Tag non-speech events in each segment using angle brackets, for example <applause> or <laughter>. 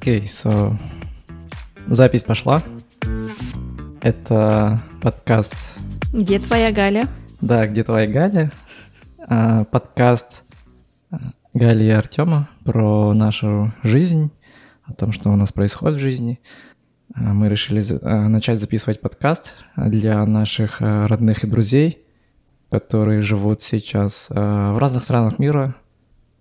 Окей, okay, so запись пошла. Это подкаст. Где твоя Галя? Да, где твоя Галя? А, подкаст а, Гали и Артема про нашу жизнь, о том, что у нас происходит в жизни. А, мы решили а, начать записывать подкаст для наших а, родных и друзей, которые живут сейчас а, в разных странах мира.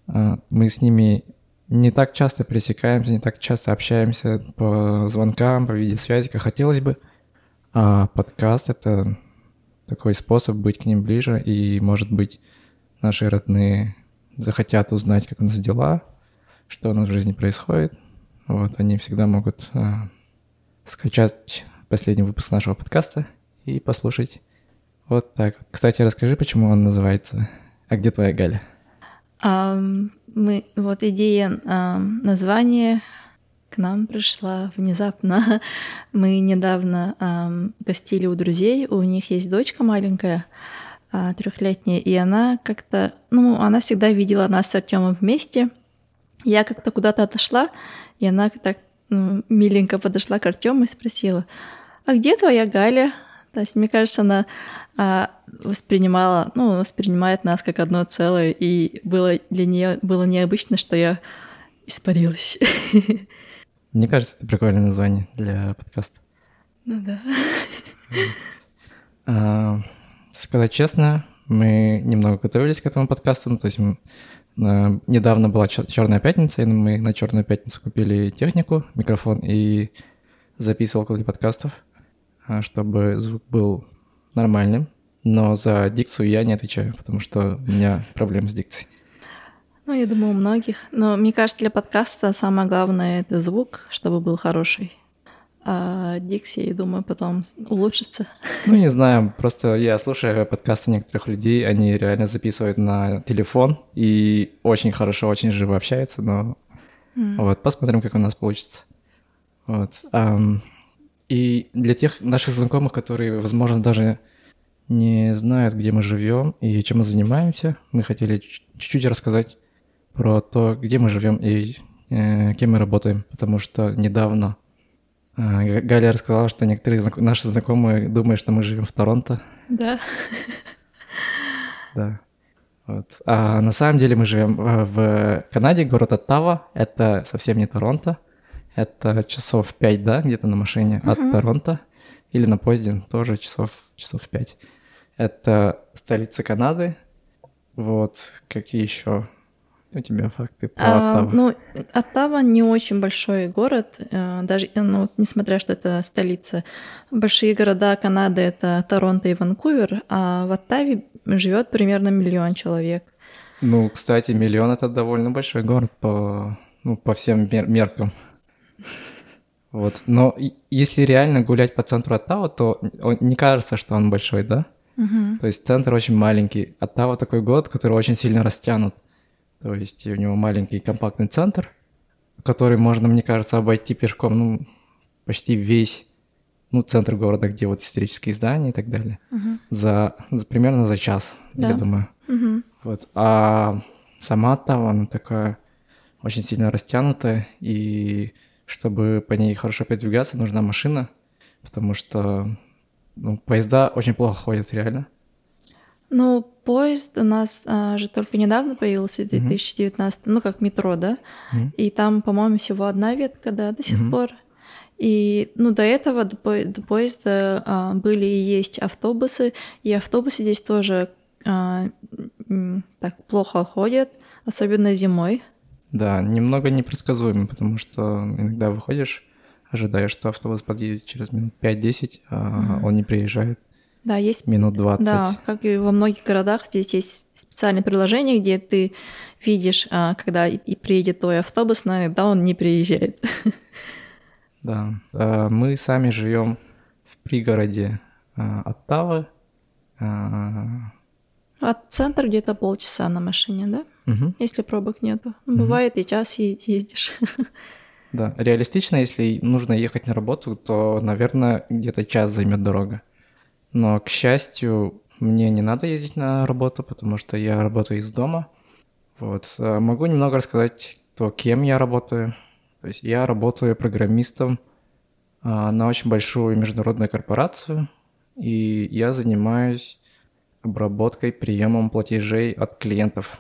Мы с ними не так часто пересекаемся, не так часто общаемся по звонкам, по видеосвязи, как хотелось бы. А подкаст — это такой способ быть к ним ближе, и, может быть, наши родные захотят узнать, как у нас дела, что у нас в жизни происходит. Вот, они всегда могут а, скачать последний выпуск нашего подкаста и послушать. Вот так. Кстати, расскажи, почему он называется «А где твоя Галя?» Um, мы, вот идея um, названия к нам пришла внезапно. <laughs> Мы недавно um, гостили у друзей, у них есть дочка маленькая, uh, трехлетняя, и она как-то, ну, она всегда видела нас с Артемом вместе. Я как-то куда-то отошла, и она так ну, миленько подошла к Артему и спросила, а где твоя Галя? То есть, мне кажется, она а, воспринимала, ну, воспринимает нас как одно целое, и было для нее было необычно, что я испарилась. Мне кажется, это прикольное название для подкаста. Ну да. А, сказать честно, мы немного готовились к этому подкасту, ну, то есть мы, а, недавно была Черная пятница, и мы на Черную пятницу купили технику, микрофон и записывал куда подкастов, чтобы звук был нормальным, но за дикцию я не отвечаю, потому что у меня проблемы с дикцией. Ну, я думаю, у многих. Но мне кажется, для подкаста самое главное — это звук, чтобы был хороший. А дикция, я думаю, потом улучшится. Ну, не знаю, просто я слушаю подкасты некоторых людей, они реально записывают на телефон и очень хорошо, очень живо общаются, но mm. вот, посмотрим, как у нас получится. Вот. Um, и для тех наших знакомых, которые, возможно, даже не знают, где мы живем и чем мы занимаемся, мы хотели чуть-чуть рассказать про то, где мы живем и э, кем мы работаем, потому что недавно э, Галя рассказала, что некоторые знак... наши знакомые думают, что мы живем в Торонто. Да. Да. Вот. А на самом деле мы живем в Канаде, город Оттава. Это совсем не Торонто. Это часов 5, да, где-то на машине uh-huh. от Торонто. Или на поезде тоже часов, часов 5. Это столица Канады. Вот, какие еще у тебя факты про а, Оттаву? Ну, Оттава не очень большой город, э, даже ну, несмотря что это столица. Большие города Канады — это Торонто и Ванкувер, а в Оттаве живет примерно миллион человек. Ну, кстати, миллион — это довольно большой город по, ну, по всем мер- меркам. Вот. Но если реально гулять по центру Оттава, то не кажется, что он большой, да? Угу. То есть центр очень маленький. Оттава такой город, который очень сильно растянут. То есть у него маленький компактный центр, который можно, мне кажется, обойти пешком, ну, почти весь, ну, центр города, где вот исторические здания и так далее, угу. за, за примерно за час, да. я думаю. Угу. Вот. А сама Оттава, она такая очень сильно растянутая, и чтобы по ней хорошо передвигаться, нужна машина, потому что ну, поезда очень плохо ходят, реально. Ну, поезд у нас а, же только недавно появился, в 2019, mm-hmm. ну, как метро, да? Mm-hmm. И там, по-моему, всего одна ветка, да, до сих mm-hmm. пор. И, ну, до этого, до, по- до поезда а, были и есть автобусы, и автобусы здесь тоже а, так плохо ходят, особенно зимой. Да, немного непредсказуемо, потому что иногда выходишь, ожидаешь, что автобус подъедет через минут 5-10, а mm-hmm. он не приезжает. Да, есть минут 20. Да, как и во многих городах, здесь есть специальное приложение, где ты видишь, а, когда и приедет твой автобус, но иногда он не приезжает. Да, а, мы сами живем в пригороде а, Оттавы. От центра где-то полчаса на машине, да? Угу. Если пробок нету. Угу. Бывает и час ездишь. <laughs> Да, реалистично, если нужно ехать на работу, то, наверное, где-то час займет дорога. Но, к счастью, мне не надо ездить на работу, потому что я работаю из дома. Вот. Могу немного рассказать, то, кем я работаю. То То есть я работаю программистом а, на очень большую международную корпорацию, и я занимаюсь обработкой, приемом платежей от клиентов,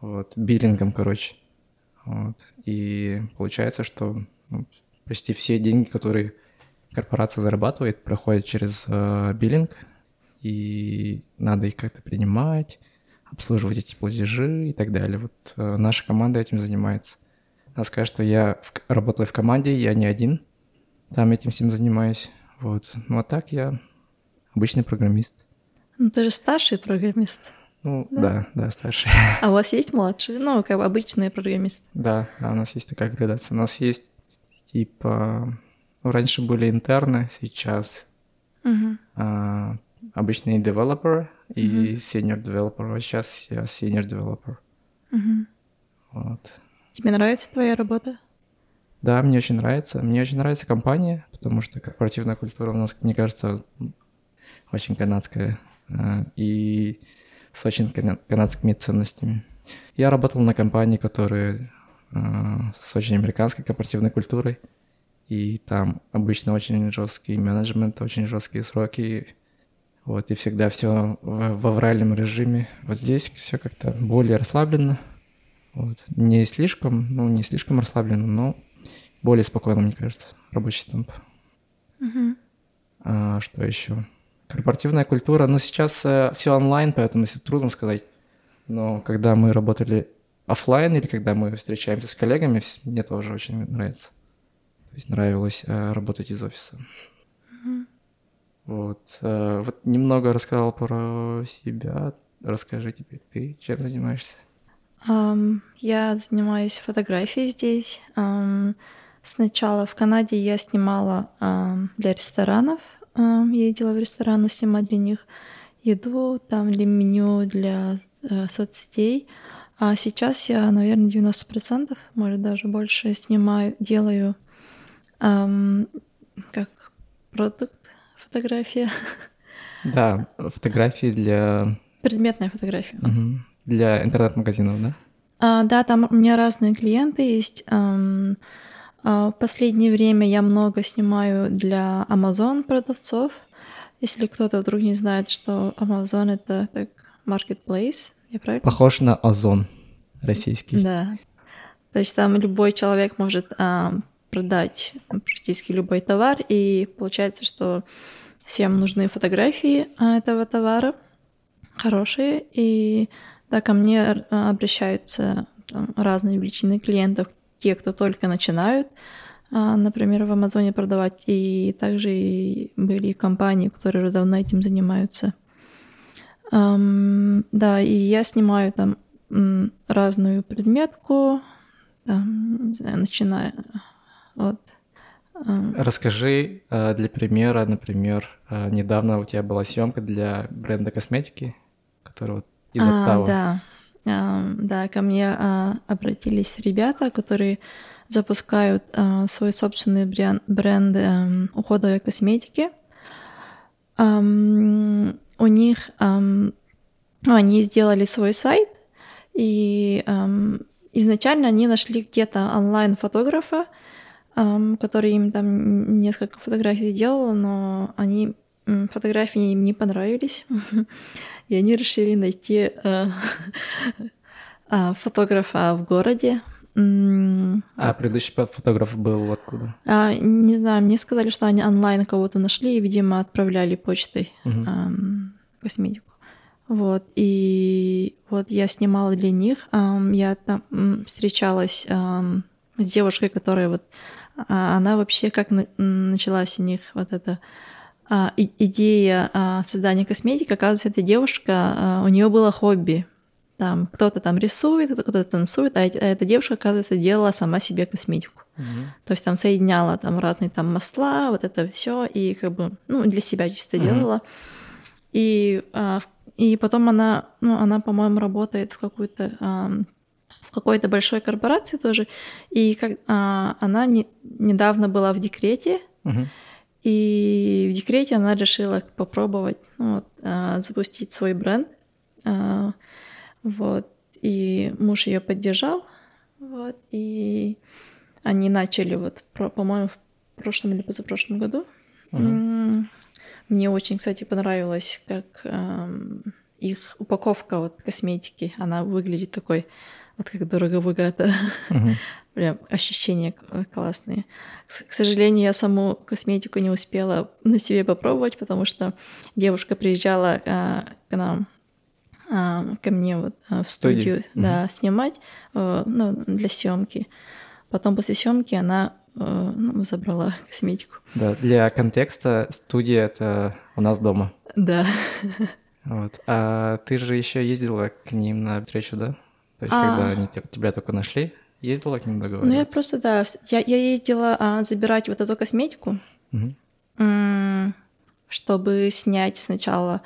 вот, биллингом, короче. Вот. И получается, что ну, почти все деньги, которые корпорация зарабатывает, проходят через э, биллинг, и надо их как-то принимать, обслуживать эти платежи и так далее. Вот э, наша команда этим занимается. Надо сказать, что я в, работаю в команде, я не один, там этим всем занимаюсь. Вот. Ну а так я обычный программист. Ну ты же старший программист. Ну да, да, да старший. А у вас есть младший? Ну, как обычный программист. Да, да, у нас есть такая градация. У нас есть типа... Ну, раньше были интерны, сейчас Угу. а, обычный девелопер и senior developer. А сейчас я senior developer. Угу. Вот. Тебе нравится твоя работа? Да, мне очень нравится. Мне очень нравится компания, потому что корпоративная культура у нас, мне кажется, очень канадская и с очень кана- канадскими ценностями. Я работал на компании, которые а, с очень американской корпоративной культурой, и там обычно очень жесткий менеджмент, очень жесткие сроки, вот, и всегда все в, в авральном режиме. Вот здесь все как-то более расслабленно, вот, не слишком, ну, не слишком расслабленно, но более спокойно, мне кажется, рабочий темп. Угу. А, что еще? Корпоративная культура, ну, сейчас все онлайн, поэтому если трудно сказать, но когда мы работали оффлайн или когда мы встречаемся с коллегами, мне тоже очень нравится. То есть нравилось э, работать из офиса. Вот. э, вот немного рассказал про себя. Расскажи теперь ты, чем занимаешься? Ам, я занимаюсь фотографией здесь. Ам, сначала в Канаде я снимала ам, для ресторанов. Ам, ездила в рестораны снимать для них еду, там для меню, для э, соцсетей. А сейчас я, наверное, 90%, может даже больше снимаю, делаю ам, как продукт фотография, Да, фотографии для, предметная фотография. мгм, для интернет-магазинов, да? А, да, там у меня разные клиенты есть. А, в последнее время я много снимаю для Amazon продавцов. Если кто-то вдруг не знает, что Amazon это так marketplace, я правильно? Похож на Озон российский. Да. То есть там любой человек может а, продать практически любой товар, и получается, что всем нужны фотографии а, этого товара хорошие, и да, ко мне а, обращаются там, разные величины клиентов, те, кто только начинают, а, например, в Амазоне продавать, и также и были компании, которые уже давно этим занимаются. Да, и я снимаю там разную предметку, там, не знаю, начиная от... Расскажи э, для примера, например, э, недавно у тебя была съемка для бренда косметики, который вот из а, Оттавы. да, да, ко мне а, обратились ребята, которые запускают а, свой собственный брен- бренд эм, уходовой косметики. У них они сделали свой сайт, и изначально они нашли где-то онлайн-фотографа, ам, который им там несколько фотографий делал, но они фотографии им не понравились, и они решили найти э, <laughs> а, фотографа в городе. А предыдущий фотограф был откуда? а, не знаю, мне сказали, что они онлайн кого-то нашли и, видимо, отправляли почтой Мгм. ам, косметику. Вот, и вот я снимала для них. ам, я там встречалась ам, с девушкой, которая вот... а, Она вообще как на- началась у них вот а, и- идея а, создания косметики. Оказывается, эта девушка, а, у нее было хобби. Там кто-то там рисует, кто-то танцует, а а эта девушка, оказывается, делала сама себе косметику. Мгм. То есть там соединяла там разные там масла, вот это все, и как бы, ну, для себя чисто Мгм. делала. И, а, и потом она, ну, она, по-моему, работает в какую-то в какой-то большой корпорации тоже. И как а, она не- недавно была в декрете, Мгм. И в декрете она решила попробовать ну, вот, а, запустить свой бренд. А, Вот. И муж ее поддержал. Вот. И Они начали вот, про- по-моему, в прошлом или позапрошлом году. М, Мне очень, кстати, понравилось, как эм, их упаковка вот косметики, она выглядит такой, вот как дорого-богато. Мгм. Прям ощущения к- классные. К сожалению, я саму косметику не успела на себе попробовать, потому что девушка приезжала а, к нам, а, ко мне вот а, в студию. студию, да, снимать э, ну, для съемки. Потом после съемки она э, ну, забрала косметику. Да, для контекста студия это у нас дома. Да. Вот. А ты же еще ездила к ним на встречу, да? То есть, А. когда они те- тебя только нашли, ездила к ним Ну, я договариваться? просто, да, я, я ездила а, забирать вот эту косметику, м, чтобы снять сначала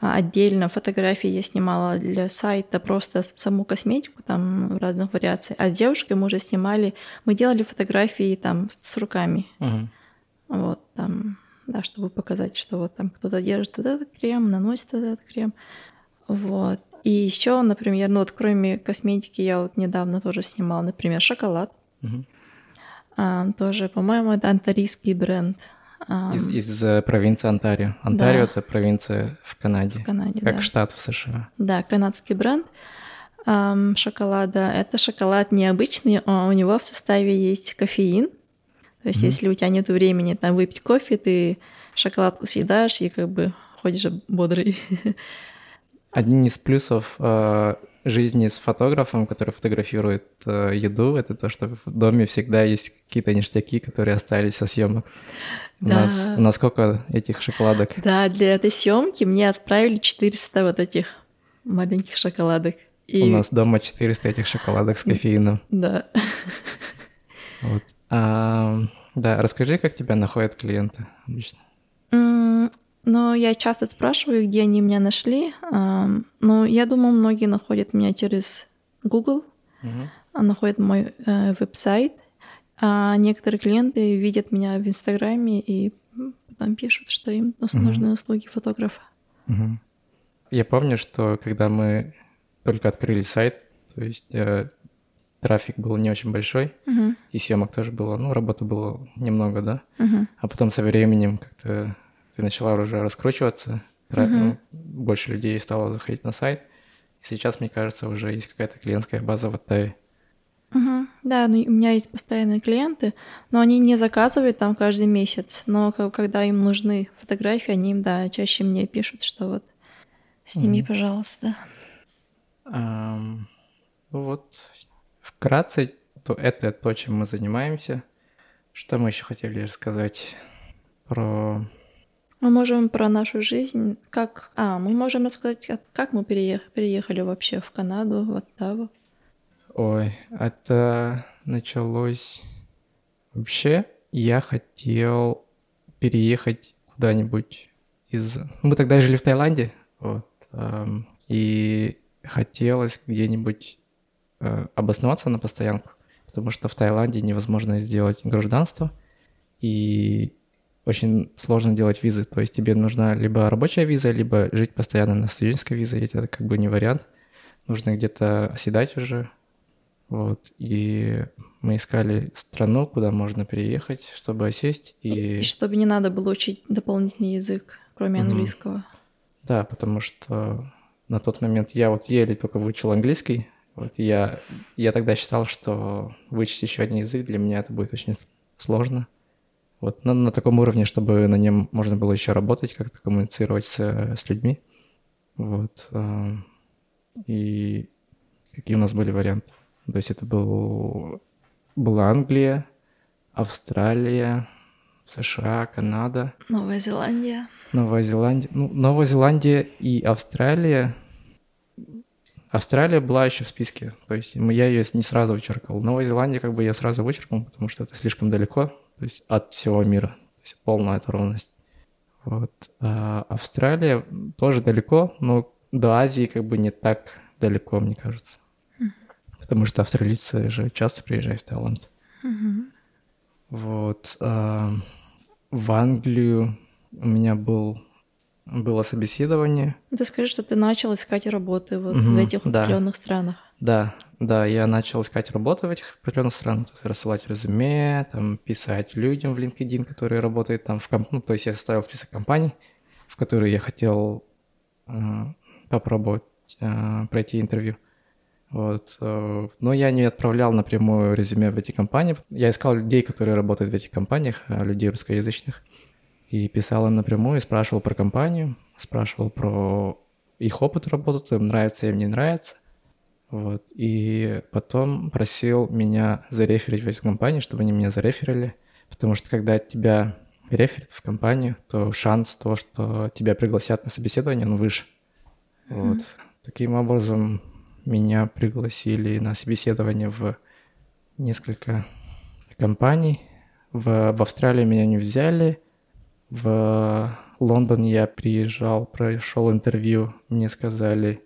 а, отдельно фотографии я снимала для сайта просто саму косметику там в разных вариациях, а с девушкой мы уже снимали, мы делали фотографии там с, с руками, Мгм. вот там, да, чтобы показать, что вот там кто-то держит этот крем, наносит этот крем, вот. И еще, например, ну вот кроме косметики я вот недавно тоже снимала, например, шоколад, Мгм. а, тоже, по-моему, это антарийский бренд а, Из, из э, провинции Онтарио. Онтарио Да. это провинция в Канаде. в Канаде, Как да. штат в США. Да, канадский бренд ам, шоколада. Это шоколад необычный, а у него в составе есть кофеин. То есть, Мгм. если у тебя нет времени там выпить кофе, ты шоколадку съедаешь и как бы ходишь бодрый. <laughs> Один из плюсов э, жизни с фотографом, который фотографирует э, еду, это то, что в доме всегда есть какие-то ништяки, которые остались со съемок. У, Да. нас, у нас сколько этих шоколадок? Да, для этой съемки мне отправили 400 вот этих маленьких шоколадок. И У нас дома 400 этих шоколадок с кофеином. да. Вот. А, да, расскажи, как тебя находят клиенты обычно. Ну, я часто спрашиваю, где они меня нашли. Ну, я думаю, многие находят меня через Google, а, находят мой э, веб-сайт. А некоторые клиенты видят меня в Инстаграме и потом пишут, что им нужны услуги фотографа. Мгм. Я помню, что когда мы только открыли сайт, то есть э, трафик был не очень большой, Мгм, и съемок тоже было, ну, работы было немного, да. мгм. А потом со временем как-то ты начала уже раскручиваться, Мгм. ну, больше людей стало заходить на сайт. И сейчас, мне кажется, уже есть какая-то клиентская база в Оттаве. Мгм. Да, ну, у меня есть постоянные клиенты, но они не заказывают там каждый месяц. Но ко- когда им нужны фотографии, они им, да, чаще мне пишут, что вот сними, Мгм. пожалуйста. Ам, ну вот, вкратце, то это то, чем мы занимаемся. Что мы еще хотели рассказать про... Мы можем про нашу жизнь, как... А, мы можем рассказать, как- мы переех- переехали вообще в Канаду, в Оттаву. Ой, это началось... Вообще, я хотел переехать куда-нибудь из... Мы тогда жили в Таиланде, вот, ам, и хотелось где-нибудь э, обосноваться на постоянку, потому что в Таиланде невозможно сделать гражданство, и очень сложно делать визы. То есть тебе нужна либо рабочая виза, либо жить постоянно на студенческой визе, и это как бы не вариант. Нужно где-то оседать уже. Вот. И мы искали страну, куда можно переехать, чтобы осесть. И И чтобы не надо было учить дополнительный язык, кроме английского. да, потому что на тот момент я вот еле только выучил английский. Вот я, я тогда считал, что выучить еще один язык для меня это будет очень сложно. Вот, но на таком уровне, чтобы на нем можно было еще работать, как-то коммуницировать с, с людьми. Вот. а, И какие у нас были варианты? То есть это был, была Англия, Австралия, США, Канада, Новая Зеландия. Новая Зеландия. Ну, Новая Зеландия и Австралия. Австралия была еще в списке, то есть я ее не сразу вычеркал. Новая Зеландия как бы я сразу вычеркнул, потому что это слишком далеко, то есть от всего мира, то есть полная оторванность. Вот. А Австралия тоже далеко, но до Азии как бы не так далеко, мне кажется. Потому что австралийцы же часто приезжают в Таиланд. Мгм. Вот. а, в Англию у меня был, было собеседование. Ты скажи, что ты начал искать работы вот в Мгм, этих да. определенных странах. Да, Да, я начал искать работу в этих определенных странах, рассылать резюме, там, писать людям в LinkedIn, которые работают там в комп... ну, то есть я составил список компаний, в которые я хотел э, попробовать э, пройти интервью. Вот. Э, но я не отправлял напрямую резюме в эти компании. Я искал людей, которые работают в этих компаниях, э, людей русскоязычных, и писал им напрямую, и спрашивал про компанию, спрашивал про их опыт работы, им нравится, им не нравится. Вот. И потом просил меня зареферить в эти компании, чтобы они меня зареферили. Потому что когда тебя реферят в компанию, то шанс того, что тебя пригласят на собеседование, он выше. Mm-hmm. Вот. Таким образом, меня пригласили на собеседование в несколько компаний. В, в Австралии меня не взяли. В Лондон я приезжал, прошел интервью, мне сказали,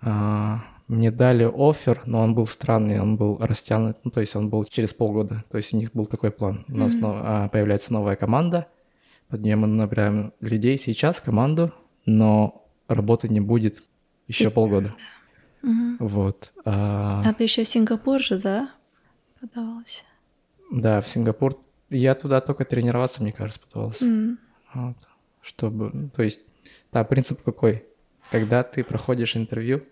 а, мне дали офер, но он был странный, он был растянут, ну, то есть он был через полгода. То есть у них был такой план. У нас mm-hmm. появляется новая команда, под нее мы набираем людей сейчас, команду, но работы не будет еще полгода. Mm-hmm. Вот. А... а ты еще в Сингапур же, да, подавался? Да, в Сингапур. Я туда только тренироваться, мне кажется, подавался. Mm-hmm. Вот. Чтобы, ну, то есть, да, принцип какой? Когда ты проходишь интервью,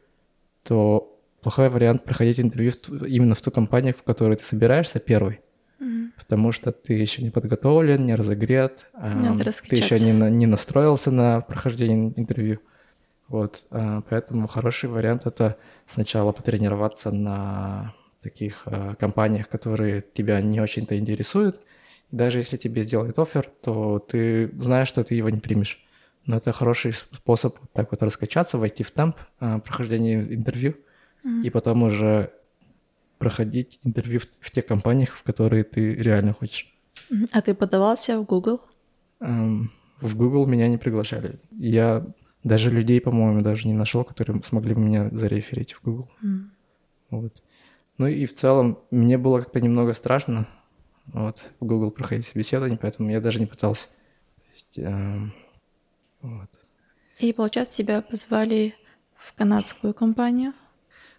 то плохой вариант проходить интервью в, именно в ту компанию, в которой ты собираешься первый. Mm-hmm. Потому что ты еще не подготовлен, не разогрет, э, ты еще не, не настроился на прохождение интервью. Вот, э, поэтому хороший вариант это сначала потренироваться на таких э, компаниях, которые тебя не очень-то интересуют. Даже если тебе сделают офер, то ты знаешь, что ты его не примешь. Но это хороший способ так вот раскачаться, войти в темп а, прохождения интервью, mm-hmm. и потом уже проходить интервью в, в тех компаниях, в которые ты реально хочешь. А ты подавался в Google? Эм, в Google меня не приглашали. Я даже людей, по-моему, даже не нашел, которые смогли бы меня зареферить в Google. Mm. Вот. Ну и в целом мне было как-то немного страшно вот, в Google проходить собеседование, поэтому я даже не пытался. То есть, эм, вот. И, получается, тебя позвали в канадскую компанию?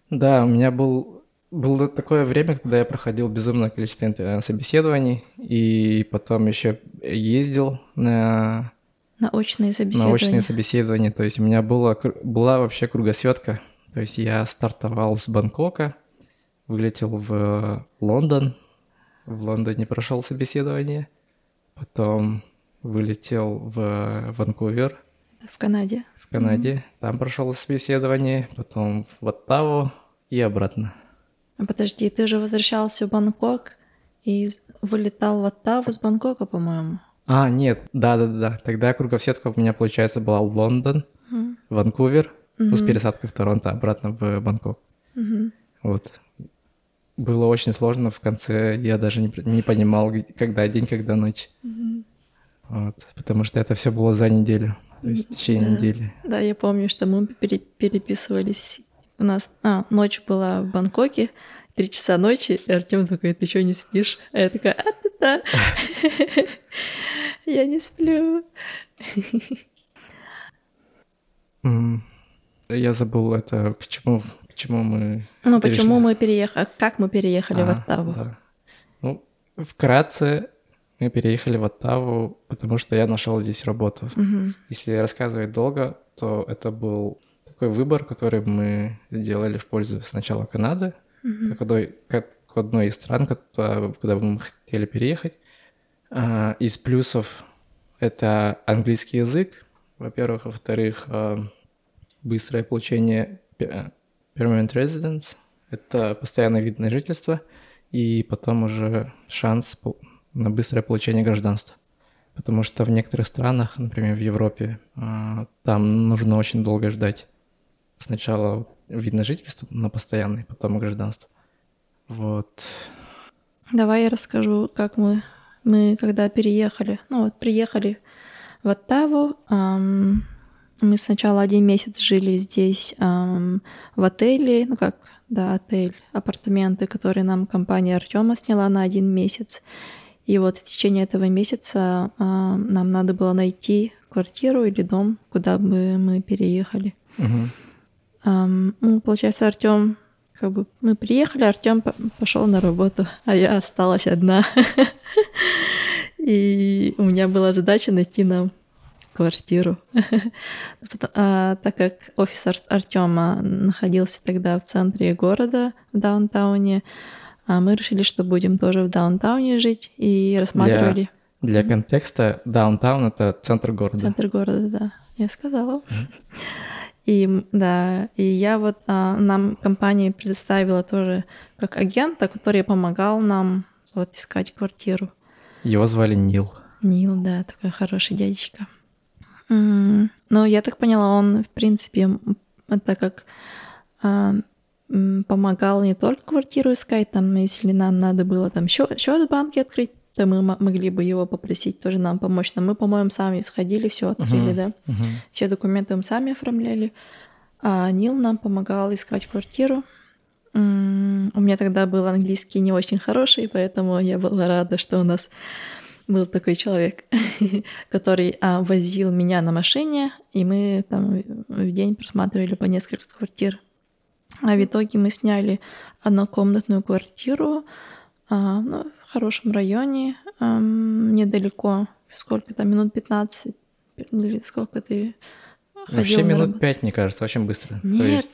Да, у меня был, было такое время, когда я проходил безумное количество собеседований, и потом еще ездил на... На очные собеседования. На очные собеседования. То есть у меня было, была вообще кругосветка. То есть я стартовал с Бангкока, вылетел в Лондон, в Лондоне прошел собеседование, потом вылетел в Ванкувер. В Канаде. В Канаде. Mm-hmm. Там прошел собеседование, потом в Оттаву и обратно. А подожди, ты же возвращался в Бангкок и вылетал в Оттаву с Бангкока, по-моему. А, нет, да-да-да. Тогда кругосветка у меня, получается, была Лондон, mm-hmm. Ванкувер, mm-hmm. ну, с пересадкой в Торонто обратно в Бангкок. Mm-hmm. Вот. Было очень сложно в конце, я даже не, не понимал, когда день, когда ночь. Mm-hmm. Вот, потому что это все было за неделю, то есть в течение да. недели. Да, я помню, что мы пере- переписывались. У нас а, ночь была в Бангкоке, три часа ночи, и Артем такой, ты что, не спишь? А я такая, а ты да <laughs> Я не сплю. <laughs> Я забыл это, к чему, к чему мы... Ну, почему мы переехали, как мы переехали в А, Оттаву? Ну, вкратце, мы переехали в Оттаву, потому что я нашел здесь работу. Мгм. Если рассказывать долго, то это был такой выбор, который мы сделали в пользу сначала Канады, Мгм. как одной, как одной из стран, куда, куда бы мы хотели переехать. А, из плюсов это английский язык, во-первых, во-вторых, а, быстрое получение permanent residence, это постоянный вид на жительство, и потом уже шанс на быстрое получение гражданства. Потому что в некоторых странах, например, в Европе, а, там нужно очень долго ждать. Сначала вид на жительство на постоянный, потом гражданство. Вот. Давай я расскажу, как мы, мы когда переехали. Ну вот приехали в Оттаву. ам, мы сначала один месяц жили здесь ам, в отеле, ну как, да, отель, апартаменты, которые нам компания Артема сняла на один месяц. И вот в течение этого месяца ам, нам надо было найти квартиру или дом, куда бы мы переехали. Мгм. Ам, ну, получается, Артем как бы мы приехали, Артем пошел на работу, <laughs> а я осталась одна. <laughs> И у меня была задача найти нам квартиру. <laughs> а, так как офис Ар- Артема находился тогда в центре города, в даунтауне, а мы решили, что будем тоже в даунтауне жить и рассматривали. Для, для контекста, даунтаун — это центр города. Центр города, да. Я сказала. И да, и я вот а, нам компания предоставила тоже как агента, который помогал нам вот искать квартиру. Его звали Нил. Нил, да, такой хороший дядечка. Но я так поняла, он, в принципе, так как а, помогал не только квартиру искать, там, если нам надо было там счет, счет в банке открыть, то мы могли бы его попросить тоже нам помочь. Но мы, по-моему, сами сходили, все открыли, uh-huh, да. Uh-huh. Все документы мы сами оформляли. А Нил нам помогал искать квартиру. У меня тогда был английский не очень хороший, поэтому я была рада, что у нас был такой человек, <laughs> который а, возил меня на машине, и мы там в день просматривали по несколько квартир. А в итоге мы сняли однокомнатную квартиру а, ну, в хорошем районе, а, недалеко, сколько там, минут 15, или сколько ты ходил Вообще минут 5, мне кажется, очень быстро. Нет, есть...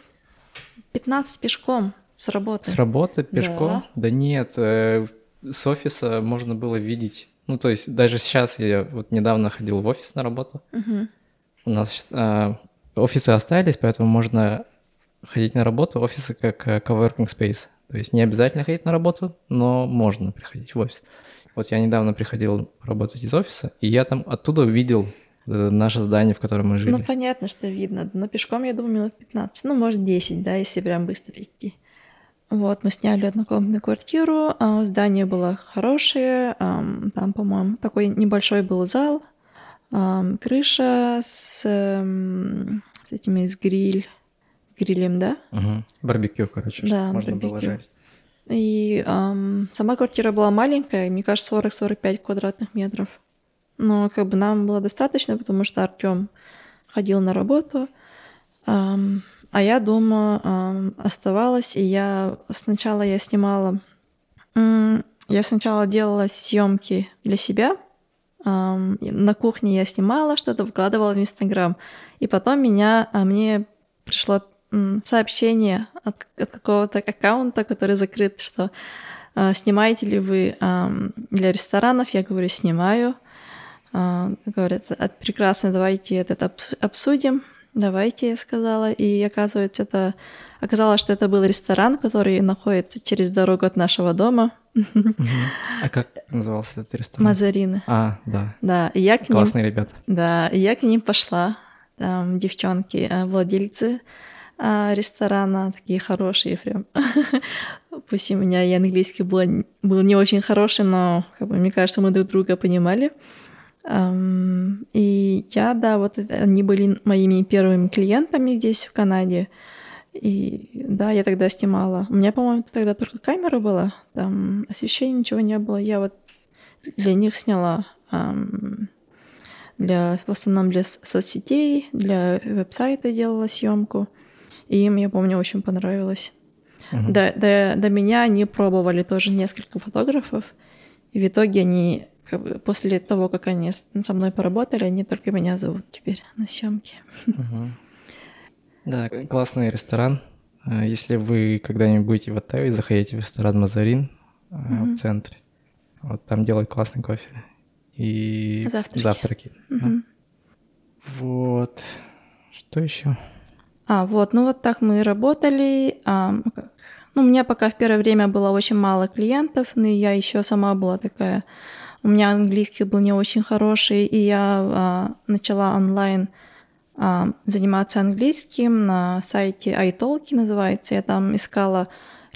15 пешком. С работы. С работы пешком? Да, да нет, э, с офиса можно было видеть. Ну, то есть даже сейчас я вот недавно ходил в офис на работу. Угу. У нас э, офисы остались, поэтому можно ходить на работу, офисы как э, coworking space. То есть не обязательно ходить на работу, но можно приходить в офис. Вот я недавно приходил работать из офиса, и я там оттуда увидел э, наше здание, в котором мы жили. Ну, понятно, что видно. Но пешком, я думаю, минут 15. Ну, может, 10, да, если прям быстро идти. Вот, мы сняли однокомнатную квартиру, а здание было хорошее, там, по-моему, такой небольшой был зал, крыша с, с этими, с гриль, грилем, да? Угу. Барбекю, короче, да, можно барбекю. было жарить. И эм, сама квартира была маленькая, мне кажется, 40-45 квадратных метров. Но как бы нам было достаточно, потому что Артем ходил на работу. Эм, а я дома э, оставалась, и я сначала я снимала, э, я сначала делала съемки для себя. Э, на кухне я снимала что-то, выкладывала в Инстаграм, и потом меня, а мне пришло сообщение от, от какого-то аккаунта, который закрыт, что э, снимаете ли вы э, для ресторанов? Я говорю, снимаю. Э, говорят, прекрасно, давайте это обсудим. Давайте, я сказала. И оказывается, это оказалось, что это был ресторан, который находится через дорогу от нашего дома. А как назывался этот ресторан? Мазарины. А, да. Да, и я к ним... Классные ребята. Да, и я к ним пошла. Там девчонки, э, владельцы ресторана, такие хорошие прям. <laughs> Пусть у меня и английский был, был не очень хороший, но, как бы, мне кажется, мы друг друга понимали. И я, да, вот они были моими первыми клиентами здесь, в Канаде. И да, я тогда снимала. У меня, по-моему, тогда только камера была, там освещения ничего не было. Я вот для них сняла для, в основном для соцсетей, для веб-сайта делала съемку. И им, я помню, очень понравилось. Uh-huh. До, до, до меня они пробовали тоже несколько фотографов. И в итоге они как бы после того, как они со мной поработали, они только меня зовут теперь на съемки. Угу. Да, классный ресторан. А, если вы когда-нибудь будете в Оттаве, заходите в ресторан Мазарин угу. в центре. Вот там делают классный кофе. И завтраки. завтраки угу. да. Вот. Что еще? А, вот, ну вот так мы работали. А, ну, у меня пока в первое время было очень мало клиентов, но я еще сама была такая у меня английский был не очень хороший, и я а, начала онлайн а, заниматься английским на сайте iTalki называется. Я там искала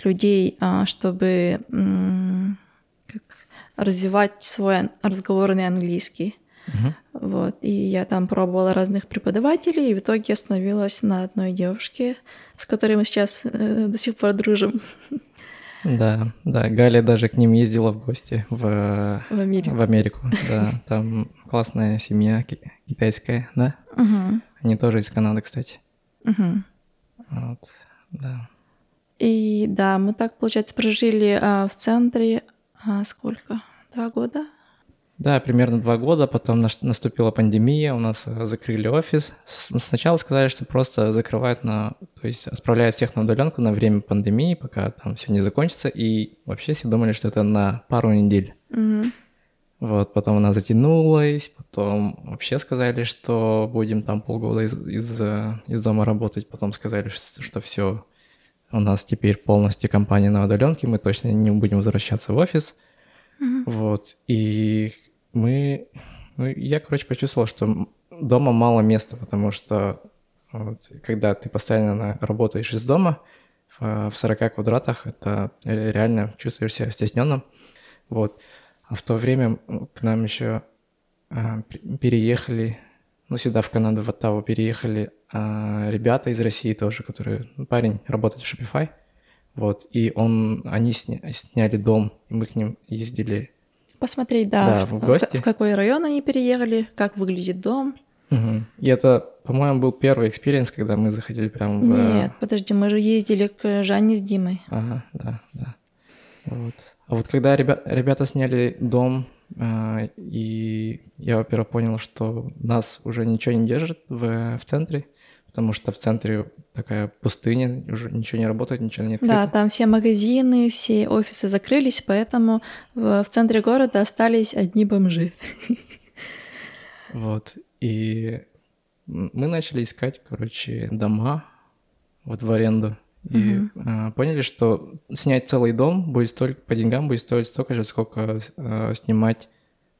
людей, а, чтобы м, как, развивать свой разговорный английский. Uh-huh. Вот. И я там пробовала разных преподавателей, и в итоге остановилась на одной девушке, с которой мы сейчас э, до сих пор дружим. Да, да, Галя даже к ним ездила в гости в, в Америку. В Америку, да. Там классная семья китайская, да? Угу. Они тоже из Канады, кстати. Угу. Вот, да. И да, мы так, получается, прожили а, в центре а, сколько? Два года? Да, примерно два года, потом наступила пандемия, у нас э, закрыли офис. Сначала сказали, что просто закрывают на, то есть справляют всех на удаленку на время пандемии, пока там все не закончится, и вообще все думали, что это на пару недель. Mm-hmm. Вот, потом она затянулась, потом вообще сказали, что будем там полгода из, из, э, из дома работать, потом сказали, что, что все, у нас теперь полностью компания на удаленке, мы точно не будем возвращаться в офис. Вот, и мы... Ну, я, короче, почувствовал, что дома мало места, потому что вот, когда ты постоянно работаешь из дома, в 40 квадратах, это реально чувствуешь себя стесненным. Вот. А в то время к нам еще а, переехали, ну, сюда, в Канаду, в Оттаву переехали а, ребята из России тоже, которые... Ну, парень работает в Shopify, вот, и он, они сня, сняли дом, и мы к ним ездили посмотреть, да, да в, гости. В, в какой район они переехали, как выглядит дом. Угу. И это, по-моему, был первый experience, когда мы заходили прямо в... Нет, подожди, мы же ездили к Жанне с Димой. Ага, да, да. Вот. А вот когда ребя- ребята сняли дом, э, и я, во-первых, понял, что нас уже ничего не держит в, в центре, потому что в центре такая пустыня, уже ничего не работает, ничего не открыто. Да, там все магазины, все офисы закрылись, поэтому в, в центре города остались одни бомжи. Вот, и мы начали искать, короче, дома вот в аренду. И угу. э, поняли, что снять целый дом будет столько по деньгам будет стоить столько же, сколько э, снимать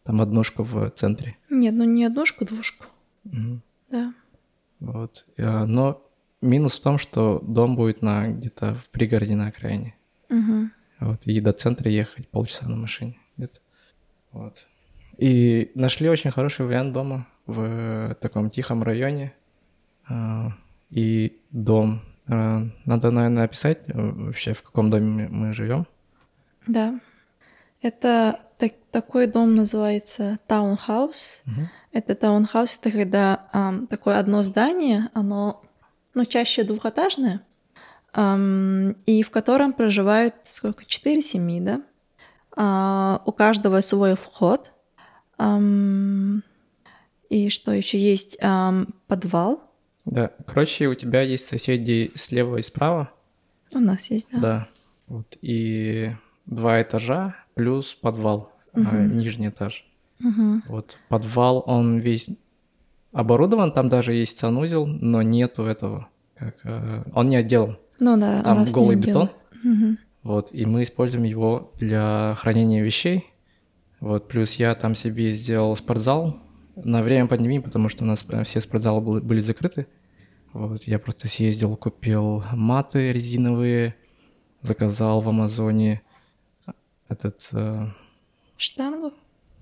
там однушку в центре. Нет, ну не однушку, двушку. Угу. Да. Вот. Э, но минус в том, что дом будет на где-то в пригороде на окраине. Угу. Вот. И до центра ехать полчаса на машине где-то. Вот. И нашли очень хороший вариант дома в таком тихом районе. Э, и дом. Э, надо, наверное, описать вообще, в каком доме мы живем. Да. Это так, такой дом называется таунхаус. Угу. Это таунхаус, это когда um, такое одно здание, оно, ну, чаще двухэтажное, um, и в котором проживают сколько? Четыре семьи, да? Uh, у каждого свой вход. Um, и что еще есть? Um, подвал. Да, короче, у тебя есть соседи слева и справа. У нас есть, да. Да. Вот, и два этажа плюс подвал, угу. а, нижний этаж. Угу. Вот подвал, он весь оборудован, там даже есть санузел, но нету этого, как, э, он не отделан. Ну да, там голый бетон. Угу. Вот, и мы используем его для хранения вещей. Вот, плюс я там себе сделал спортзал на время пандемии, потому что у нас все спортзалы были, были закрыты. Вот, я просто съездил, купил маты резиновые, заказал в Амазоне этот... Э... Штангу?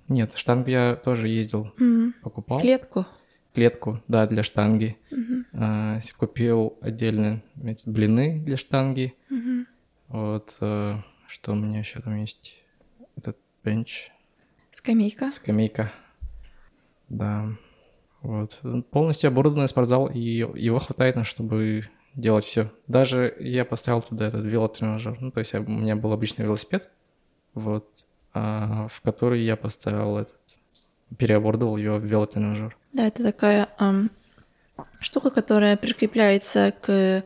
Нет, штангу я тоже ездил, mm. покупал. Клетку? Клетку, да, для штанги. Mm-hmm. А, купил отдельно эти блины для штанги. Mm-hmm. Вот, а, что у меня еще там есть? Этот бенч. Скамейка. Скамейка. Да. Вот. Полностью оборудованный спортзал, и его хватает на, чтобы делать все. Даже я поставил туда этот велотренажер. Ну, то есть у меня был обычный велосипед, вот, в который я поставил этот, переоборудовал ее в велотренажер. Да, это такая эм, штука, которая прикрепляется к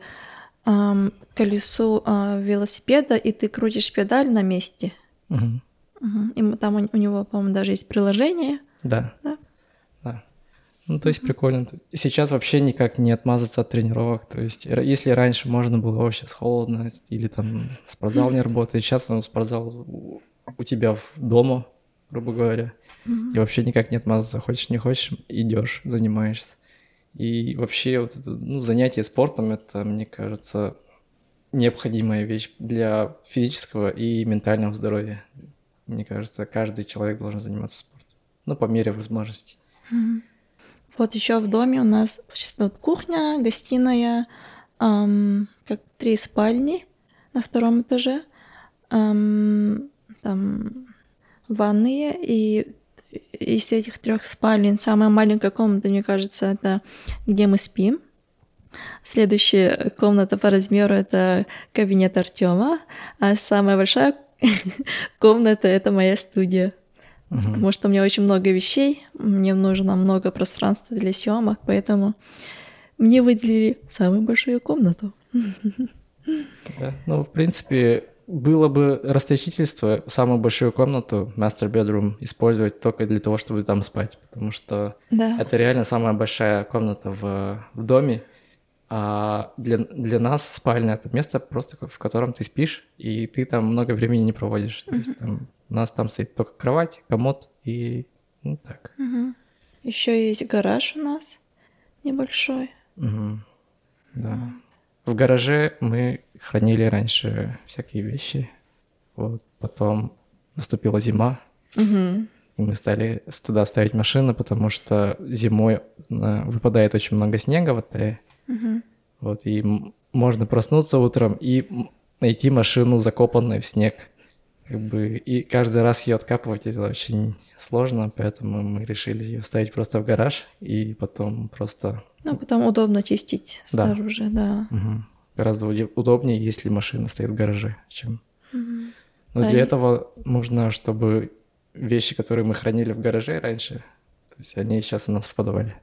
эм, колесу э, велосипеда, и ты крутишь педаль на месте. Угу. Угу. И там у, у него, по-моему, даже есть приложение. Да. Да. Да. Ну, то есть mm-hmm. прикольно. Сейчас вообще никак не отмазаться от тренировок. То есть, если раньше можно было вообще с холодно, или там спортзал не <laughs> работает, сейчас ну, спортзал у тебя в дома, грубо говоря. Mm-hmm. И вообще никак не отмазаться. Хочешь, не хочешь, идешь, занимаешься. И вообще вот это, ну, занятие спортом, это, мне кажется, необходимая вещь для физического и ментального здоровья. Мне кажется, каждый человек должен заниматься спортом. Ну, по мере возможностей. Mm-hmm. Вот еще в доме у нас вот кухня, гостиная, эм, как три спальни на втором этаже, эм, там ванные и из этих трех спален самая маленькая комната, мне кажется, это где мы спим. Следующая комната по размеру это кабинет Артема, а самая большая <laughs> комната это моя студия. Угу. Потому что у меня очень много вещей, мне нужно много пространства для съемок, поэтому мне выделили самую большую комнату. Да. Ну, в принципе, было бы расточительство самую большую комнату, master bedroom, использовать только для того, чтобы там спать, потому что да. это реально самая большая комната в, в доме, а для, для нас спальня — это место просто, в котором ты спишь, и ты там много времени не проводишь. То есть там, у нас там стоит только кровать, комод и ну, так. Угу. Еще есть гараж у нас небольшой. Угу. Да. В гараже мы хранили раньше всякие вещи. Вот. Потом наступила зима, угу. и мы стали туда ставить машины, потому что зимой выпадает очень много снега в Оттае. Угу. Вот, и можно проснуться утром и найти машину, закопанную в снег. Как бы, и каждый раз ее откапывать это очень сложно, поэтому мы решили ее ставить просто в гараж и потом просто. Ну, потом удобно чистить снаружи, да. да. Угу. Гораздо удобнее, если машина стоит в гараже, чем. Но для и... этого нужно, чтобы вещи, которые мы хранили в гараже раньше, то есть они сейчас у нас в подвале.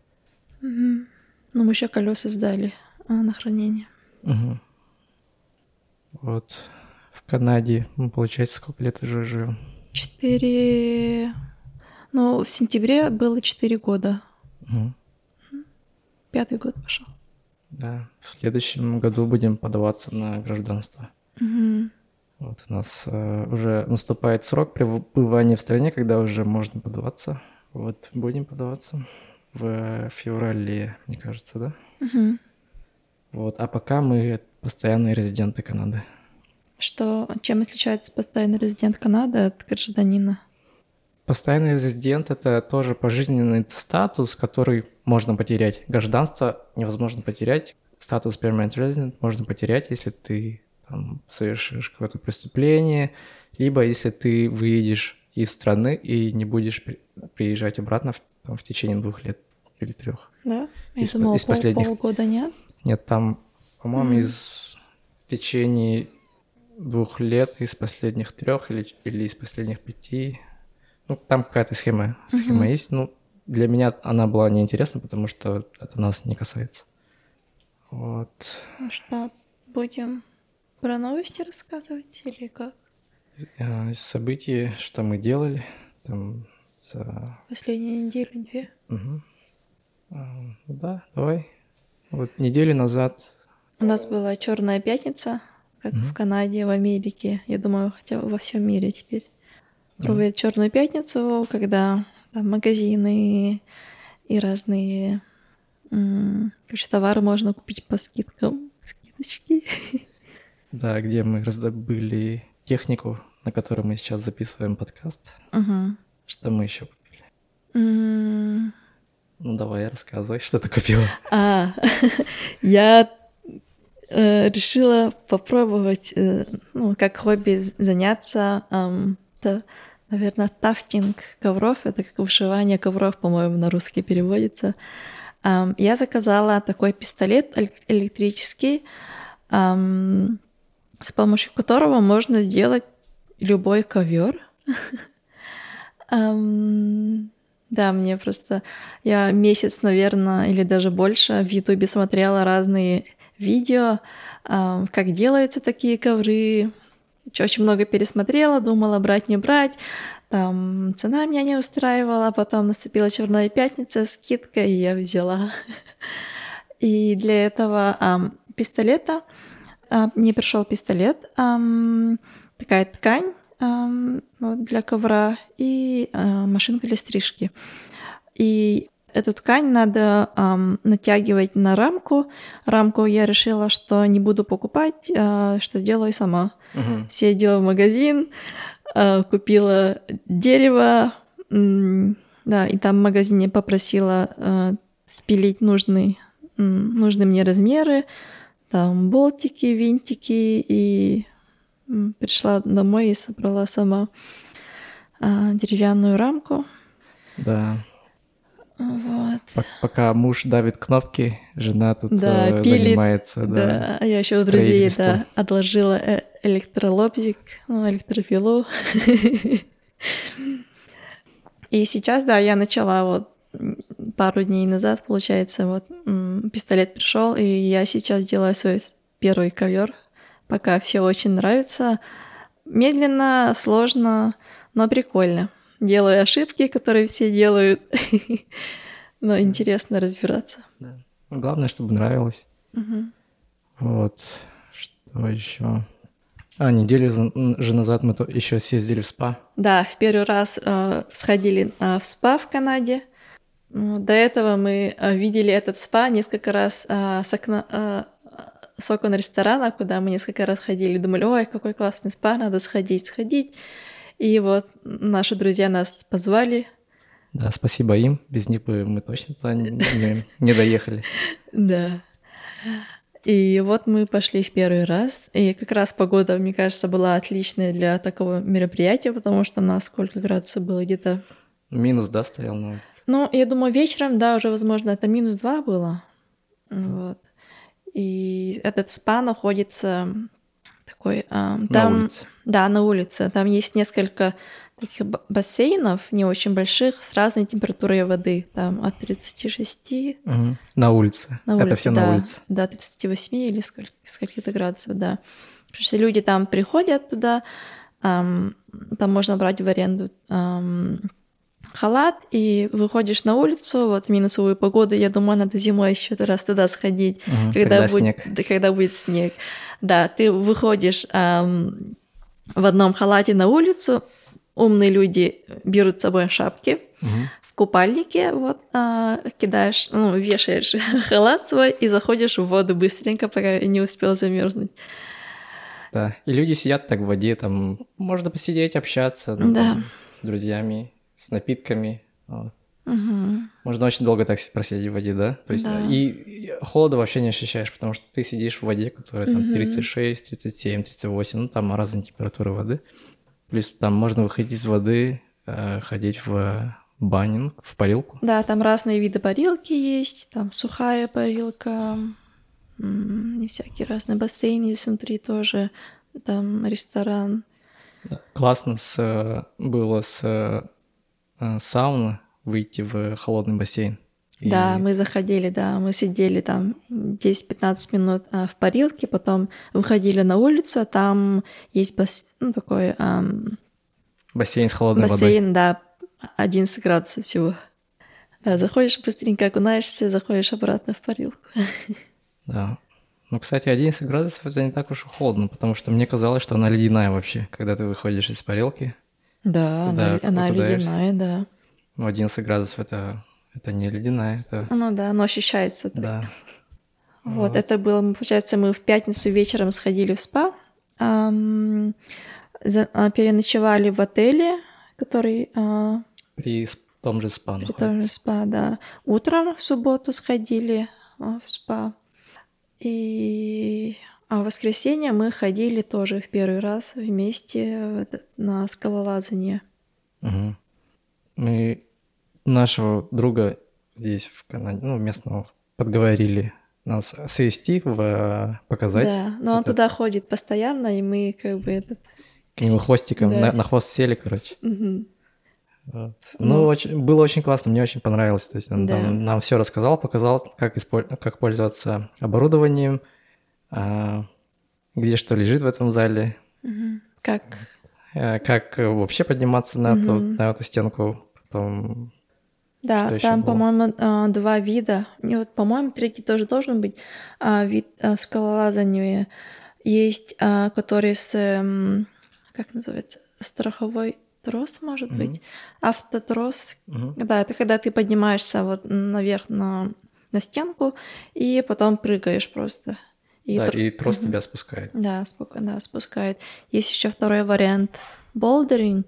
Ну, мы еще колеса сдали а, на хранение. Угу. Вот. В Канаде, ну, получается, сколько лет уже живем? Четыре... Ну, в сентябре было четыре года. Угу. Пятый год пошел. Да. В следующем году будем подаваться на гражданство. Угу. Вот у нас э, уже наступает срок пребывания в стране, когда уже можно подаваться. Вот будем подаваться в феврале, мне кажется, да? Угу. Вот, а пока мы постоянные резиденты Канады. Что, чем отличается постоянный резидент Канады от гражданина? Постоянный резидент — это тоже пожизненный статус, который можно потерять. Гражданство невозможно потерять. Статус permanent resident можно потерять, если ты там, совершишь какое-то преступление, либо если ты выедешь из страны и не будешь приезжать обратно в там, в течение двух лет или трех. Да? Я из, думала, из пол, последних... полгода нет? Нет, там, по-моему, mm. из в течение двух лет из последних трех или, или из последних пяти. Ну, там какая-то схема, схема mm-hmm. есть. Ну, для меня она была неинтересна, потому что это нас не касается. Вот. Ну что, будем про новости рассказывать или как? Из событий, что мы делали, там за... Последние недели две. Угу. А, да, давай. Вот неделю назад. У нас была Черная пятница, как угу. в Канаде, в Америке. Я думаю, хотя во всем мире теперь. Проводят. Черную пятницу, когда там магазины и разные короче, товары можно купить по скидкам. Скидочки. Да, где мы раздобыли технику, на которой мы сейчас записываем подкаст. Угу. Что мы еще купили? Mm. Ну давай, рассказывай, что ты купила. А, <laughs> я э, решила попробовать, э, ну, как хобби заняться, э, наверное, тафтинг ковров. Это как вышивание ковров, по-моему, на русский переводится. Я заказала такой пистолет электрический, с помощью которого можно сделать любой ковер. <laughs> Да, мне просто... Я месяц, наверное, или даже больше в Ютубе смотрела разные видео, как делаются такие ковры. Очень много пересмотрела, думала, брать, не брать. Там цена меня не устраивала, потом наступила черная пятница, скидка, и я взяла. И для этого um, пистолета uh, мне пришел пистолет, um, такая ткань, вот, для ковра и а, машинка для стрижки. И эту ткань надо um, натягивать на рамку. Рамку я решила, что не буду покупать, uh, что делаю сама. Uh-huh. Съездила в магазин, uh, купила дерево, um, да, и там в магазине попросила uh, спилить нужные, um, нужные мне размеры, там болтики, винтики и пришла домой и собрала сама а, деревянную рамку. Да. Вот. Пока муж давит кнопки, жена тут Да, э, пилит. занимается. Да. Да, а я еще у друзей да, отложила э, электролобзик, ну, электропилу. И сейчас, да, я начала вот пару дней назад, получается, вот пистолет пришел, и я сейчас делаю свой первый ковер. Пока все очень нравится. Медленно, сложно, но прикольно. Делаю ошибки, которые все делают. <laughs> Но интересно разбираться. Да. Главное, чтобы нравилось. Вот. Что еще? А, неделю же назад мы еще съездили в спа. Да, в первый раз э, сходили э, в спа в Канаде. М, До этого мы э, видели этот спа несколько раз э, с окна, э, с окон ресторана, куда мы несколько раз ходили. Думали, ой, какой классный спа, надо сходить, сходить. И вот наши друзья нас позвали. Да, спасибо им. Без них бы мы точно туда не, не- не доехали. <laughs> Да. И вот мы пошли в первый раз. И как раз погода, мне кажется, была отличная для такого мероприятия, потому что у нас сколько градусов было где-то Минус, да, стоял на улице? Ну, я думаю, вечером, да, уже, возможно, это минус два было. Вот. И этот спа находится такой... На там, улице. Да, на улице. Там есть несколько таких бассейнов, не очень больших, с разной температурой воды. Там от 36 Мгм. На улице. на улице, Это все да, на улице. До 38 или сколь- скольки-то градусов, да. Потому что люди там приходят туда, ам, там можно брать в аренду ам, халат, и выходишь на улицу, вот в минусовую погоду, я думаю, надо зимой еще раз туда сходить, Мгм. когда, Когда будет, снег. да, когда будет снег. Да, ты выходишь ам, в одном халате на улицу, умные люди берут с собой шапки, Мгм. в купальнике, вот, а, кидаешь, ну, вешаешь <laughs> халат свой и заходишь в воду быстренько, пока не успел замерзнуть. Да. И люди сидят так в воде, там можно посидеть, общаться ну, Да. там, с друзьями, с напитками. вот. Мгм. Можно очень долго так просидеть в воде, да? То есть, Да. и, и холода вообще не ощущаешь, потому что ты сидишь в воде, которая там Мгм. 36, 37, 38, ну там разные температуры воды. Плюс там можно выходить из воды, э, ходить в баню, в парилку. Да, там разные виды парилки есть, там сухая парилка, и всякие разные бассейны есть внутри тоже, там ресторан. Классно с, э, было с э, э, сауны выйти в холодный бассейн. И- Да, мы заходили, да, мы сидели там 10-15 минут а, в парилке, потом выходили на улицу, а там есть бас... ну, такой ам, Бассейн с холодной водой. бассейн, да, 11 градусов всего. Да, заходишь быстренько, окунаешься, заходишь обратно в парилку. Да. Ну, кстати, 11 градусов это не так уж и холодно, потому что мне казалось, что она ледяная вообще, когда ты выходишь из парилки. Да, она, она ледяная, да. Ну, 11 градусов это, это не ледяная, это... Ну да, оно ощущается. так. Да. Вот, это было, получается, мы в пятницу вечером сходили в спа, ам, за- а, переночевали в отеле, который а, При том же спа при находится. тоже спа, да. Утром в субботу сходили а, в спа. И а в воскресенье мы ходили тоже в первый раз вместе на скалолазание. Мгм. Мы нашего друга здесь, в Канаде, ну, местного, подговорили нас свести, в, э, показать. Да, но он это- туда ходит постоянно, и мы как бы этот... К нему хвостиком, Да. на, на хвост сели, короче. Мгм. Вот. Ну. Ну, очень, было очень классно, мне очень понравилось. То есть он Да. там нам все рассказал, показал, как, исполь- как пользоваться оборудованием, а, где что лежит в этом зале, Мгм. Как э, как вообще подниматься на, эту, Мгм. на эту стенку. Потом, Да, Что там, по-моему, а, два вида. И вот, по-моему, третий тоже должен быть а, вид а, скалолазания. Есть, а, который с, эм, как называется, страховой трос, может Мгм. быть, автотрос. мгм. Да, это когда ты поднимаешься вот наверх на, на стенку и потом прыгаешь просто. И да, тр- и трос Мгм. тебя спускает. Да, спокойно, да, спускает. Есть еще второй вариант болдеринг.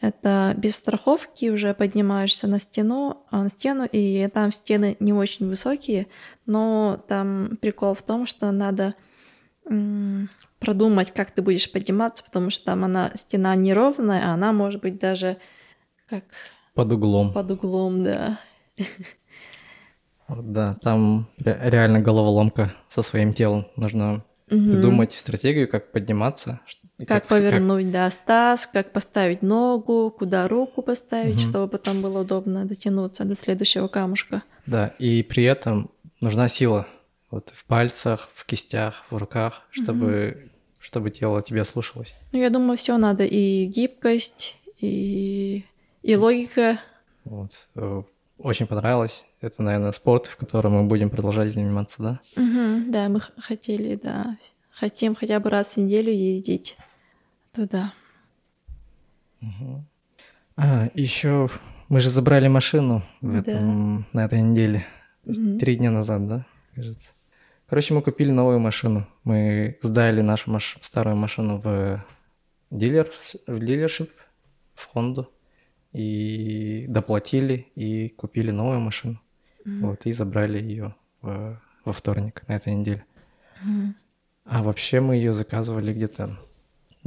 Это без страховки уже поднимаешься на стену, а, на стену, и там стены не очень высокие, но там прикол в том, что надо продумать, как ты будешь подниматься, потому что там она стена неровная, а она может быть даже как Под углом. под углом, да. Да, там реально головоломка со своим телом. Нужно угу. придумать стратегию, как подниматься. Как, как повернуть, как... да, стаз, как поставить ногу, куда руку поставить, угу. чтобы потом было удобно дотянуться до следующего камушка. Да, и при этом нужна сила. Вот в пальцах, в кистях, в руках, чтобы, угу. чтобы тело тебя слушалось. Ну, я думаю, все надо. И гибкость, и, и логика. Вот. Э, очень понравилось. Это, наверное, спорт, в котором мы будем продолжать заниматься, да? Угу, да, мы хотели, да. Хотим хотя бы раз в неделю ездить туда. Угу. А, еще мы же забрали машину в этом, да. на этой неделе. Угу. Три дня назад, да, кажется. Короче, мы купили новую машину. Мы сдали нашу маш... старую машину в дилер, в дилершип, в Хонду. И доплатили, и купили новую машину. Mm-hmm. Вот, и забрали ее в, во вторник на этой неделе. Mm-hmm. А вообще мы ее заказывали где-то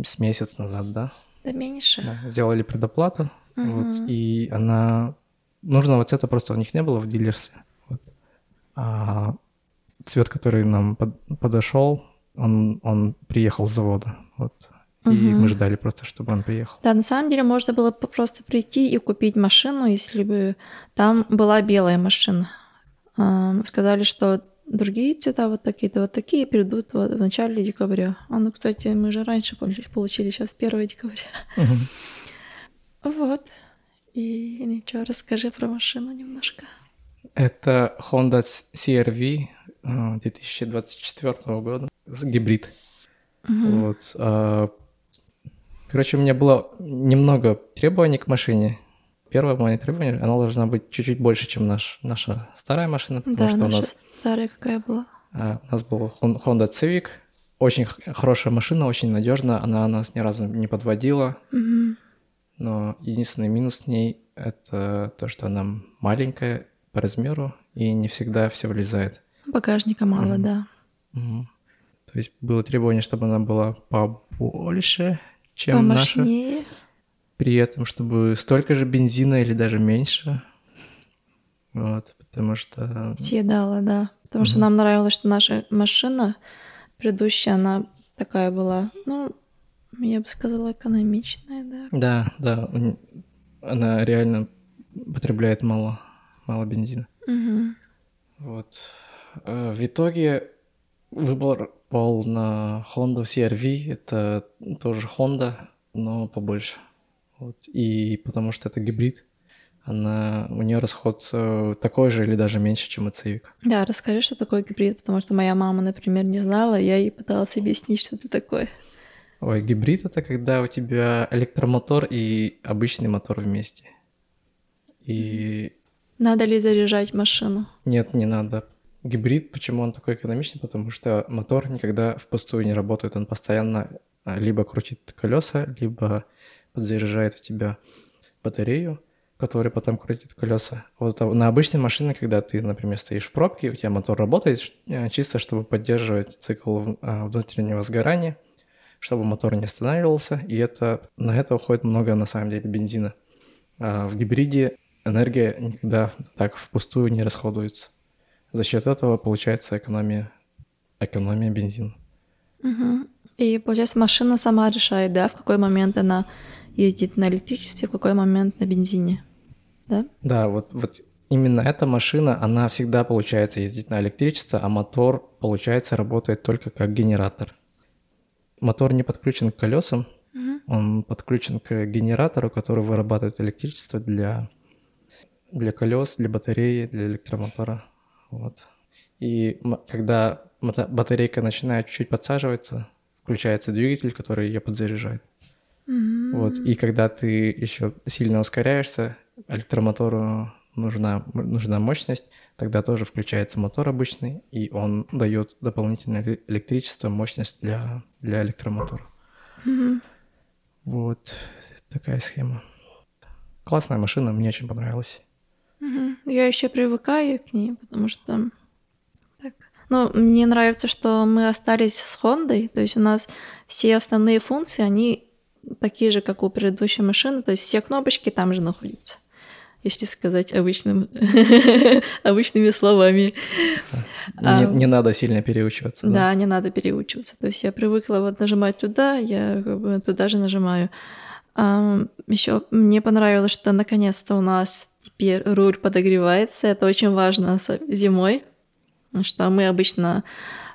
с месяц назад, да? Да меньше. Да, сделали предоплату, mm-hmm. вот, и она... Нужного цвета просто у них не было в дилерстве. Вот. А цвет, который нам под, подошел, он, он приехал с завода. Вот. И угу. мы ждали просто, чтобы он приехал. Да, на самом деле можно было просто прийти и купить машину, если бы там была белая машина. Сказали, что другие цвета вот такие-то, вот такие придут вот в начале декабря. А ну, кстати, мы же раньше получили, сейчас 1 декабря. Угу. <laughs> Вот. И ничего, расскажи про машину немножко. Это Honda CRV 2024 э, года, гибрид. Угу. Вот. Короче, у меня было немного требований к машине. Первое мое требование, она должна быть чуть-чуть больше, чем наш, наша старая машина, потому да, что наша у нас... старая какая была? А, у нас был Honda Civic, очень хорошая машина, очень надежная, она нас ни разу не подводила. Угу. Но единственный минус в ней это то, что она маленькая по размеру и не всегда все влезает. Багажника мало, угу. да. Угу. То есть было требование, чтобы она была побольше, чем Помощнее. наша. При этом, чтобы столько же бензина или даже меньше. Вот, потому что... Съедала, да. Потому что нам нравилось, что наша машина предыдущая, она такая была, ну, я бы сказала, экономичная, да. Да, да. Она реально потребляет мало, мало бензина. Угу. Вот. Э, в итоге выбор пал на Honda CRV. Это тоже Honda, но побольше. Вот. И потому что это гибрид, она, у нее расход э, такой же или даже меньше, чем у Civic. Да, расскажи, что такое гибрид, потому что моя мама, например, не знала, я ей пыталась объяснить, что это такое. Ой, гибрид — это когда у тебя электромотор и обычный мотор вместе. И... Надо ли заряжать машину? Нет, не надо. Гибрид, почему он такой экономичный? Потому что мотор никогда впустую не работает, он постоянно а, либо крутит колеса, либо подзаряжает в тебя батарею, которая потом крутит колеса. Вот на обычной машине, когда ты, например, стоишь в пробке, у тебя мотор работает э, чисто, чтобы поддерживать цикл а, внутреннего сгорания, чтобы мотор не останавливался, и это, на это уходит много, на самом деле, бензина. А в гибриде энергия никогда так впустую не расходуется. За счет этого получается экономия, экономия бензина. Угу. И получается, машина сама решает, да, в какой момент она ездит на электричестве, в какой момент на бензине, да? Да, вот, вот именно эта машина, она всегда, получается, ездит на электричестве, а мотор, получается, работает только как генератор. Мотор не подключен к колесам, угу. он подключен к генератору, который вырабатывает электричество для, для колес, для батареи, для электромотора. Вот. И когда батарейка начинает чуть-чуть подсаживаться, включается двигатель, который ее подзаряжает. Mm-hmm. Вот. И когда ты еще сильно ускоряешься, электромотору нужна, нужна мощность, тогда тоже включается мотор обычный, и он дает дополнительное электричество, мощность для, для электромотора. Mm-hmm. Вот такая схема. Классная машина, мне очень понравилась. Я еще привыкаю к ней, потому что так. Ну, мне нравится, что мы остались с Хондой, то есть у нас все основные функции, они такие же, как у предыдущей машины, то есть все кнопочки там же находятся. если сказать обычным, <laughs> обычными словами. Не, а, не надо сильно переучиваться. Да? да, не надо переучиваться. То есть я привыкла вот нажимать туда, я как бы туда же нажимаю. А, еще мне понравилось, что наконец-то у нас теперь руль подогревается. Это очень важно зимой, что мы обычно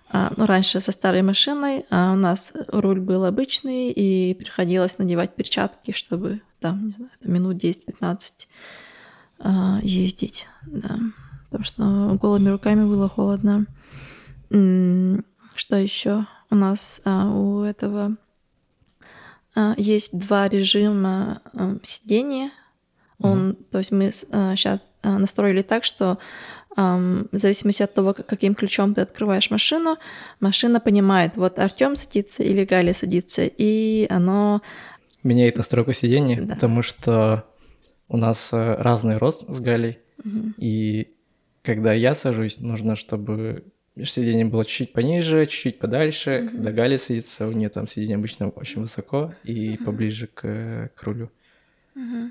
а, ну, раньше со старой машиной а у нас руль был обычный, и приходилось надевать перчатки, чтобы там, не знаю, минут 10-15 а, ездить, да. Потому что голыми руками было холодно. Что еще у нас а, у этого есть два режима сидения. Он, mm-hmm. то есть мы а, сейчас а, настроили так, что в зависимости от того, каким ключом ты открываешь машину, машина понимает, вот Артем садится или Галя садится, и оно... Меняет настройку сидения, да. потому что у нас э, разный рост с Галей, угу. и когда я сажусь, нужно, чтобы сиденье было чуть-чуть пониже, чуть-чуть подальше. Mm-hmm. Когда Галя садится, у нее там сиденье обычно очень высоко и mm-hmm. поближе к, к рулю. Mm-hmm.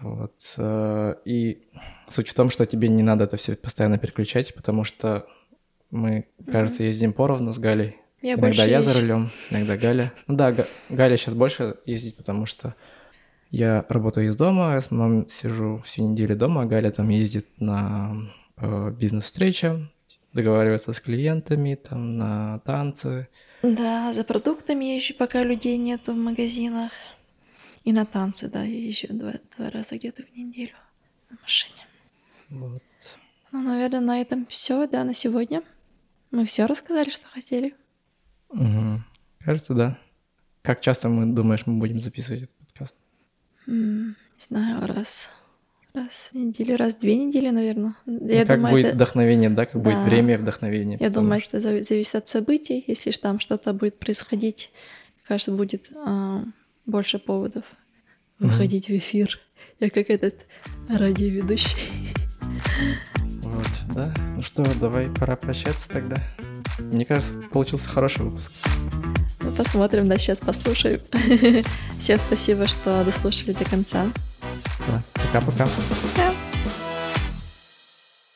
Вот. Э, и суть в том, что тебе не надо это все постоянно переключать, потому что мы, кажется, ездим поровну с Галей. Я иногда я езжу. за рулем, иногда Галя. Ну да, Галя сейчас больше ездит, потому что я работаю из дома, в основном сижу всю неделю дома, а Галя там ездит на э, бизнес-встречи, договаривается с клиентами, там на танцы. Да, за продуктами езжу, пока людей нету в магазинах. И на танцы, да, я езжу два, два раза где-то в неделю на машине. Вот. Ну, наверное, на этом все, да, на сегодня. Мы все рассказали, что хотели. Угу. Кажется, да. Как часто мы думаешь, мы будем записывать этот подкаст? М, не знаю, раз раз в неделю, раз в две недели, наверное. Ну, я как думаю, будет это... вдохновение, да, как да. будет время вдохновения. Я думаю, что... это зависит от событий. Если там что-то будет происходить, кажется, будет а, больше поводов выходить mm-hmm. в эфир. Я как этот радиоведущий. Вот, да. Ну что, давай пора прощаться тогда. Мне кажется, получился хороший выпуск. Ну, посмотрим, да, сейчас послушаем. <laughs> Всем спасибо, что дослушали до конца. Да, пока-пока. Пока.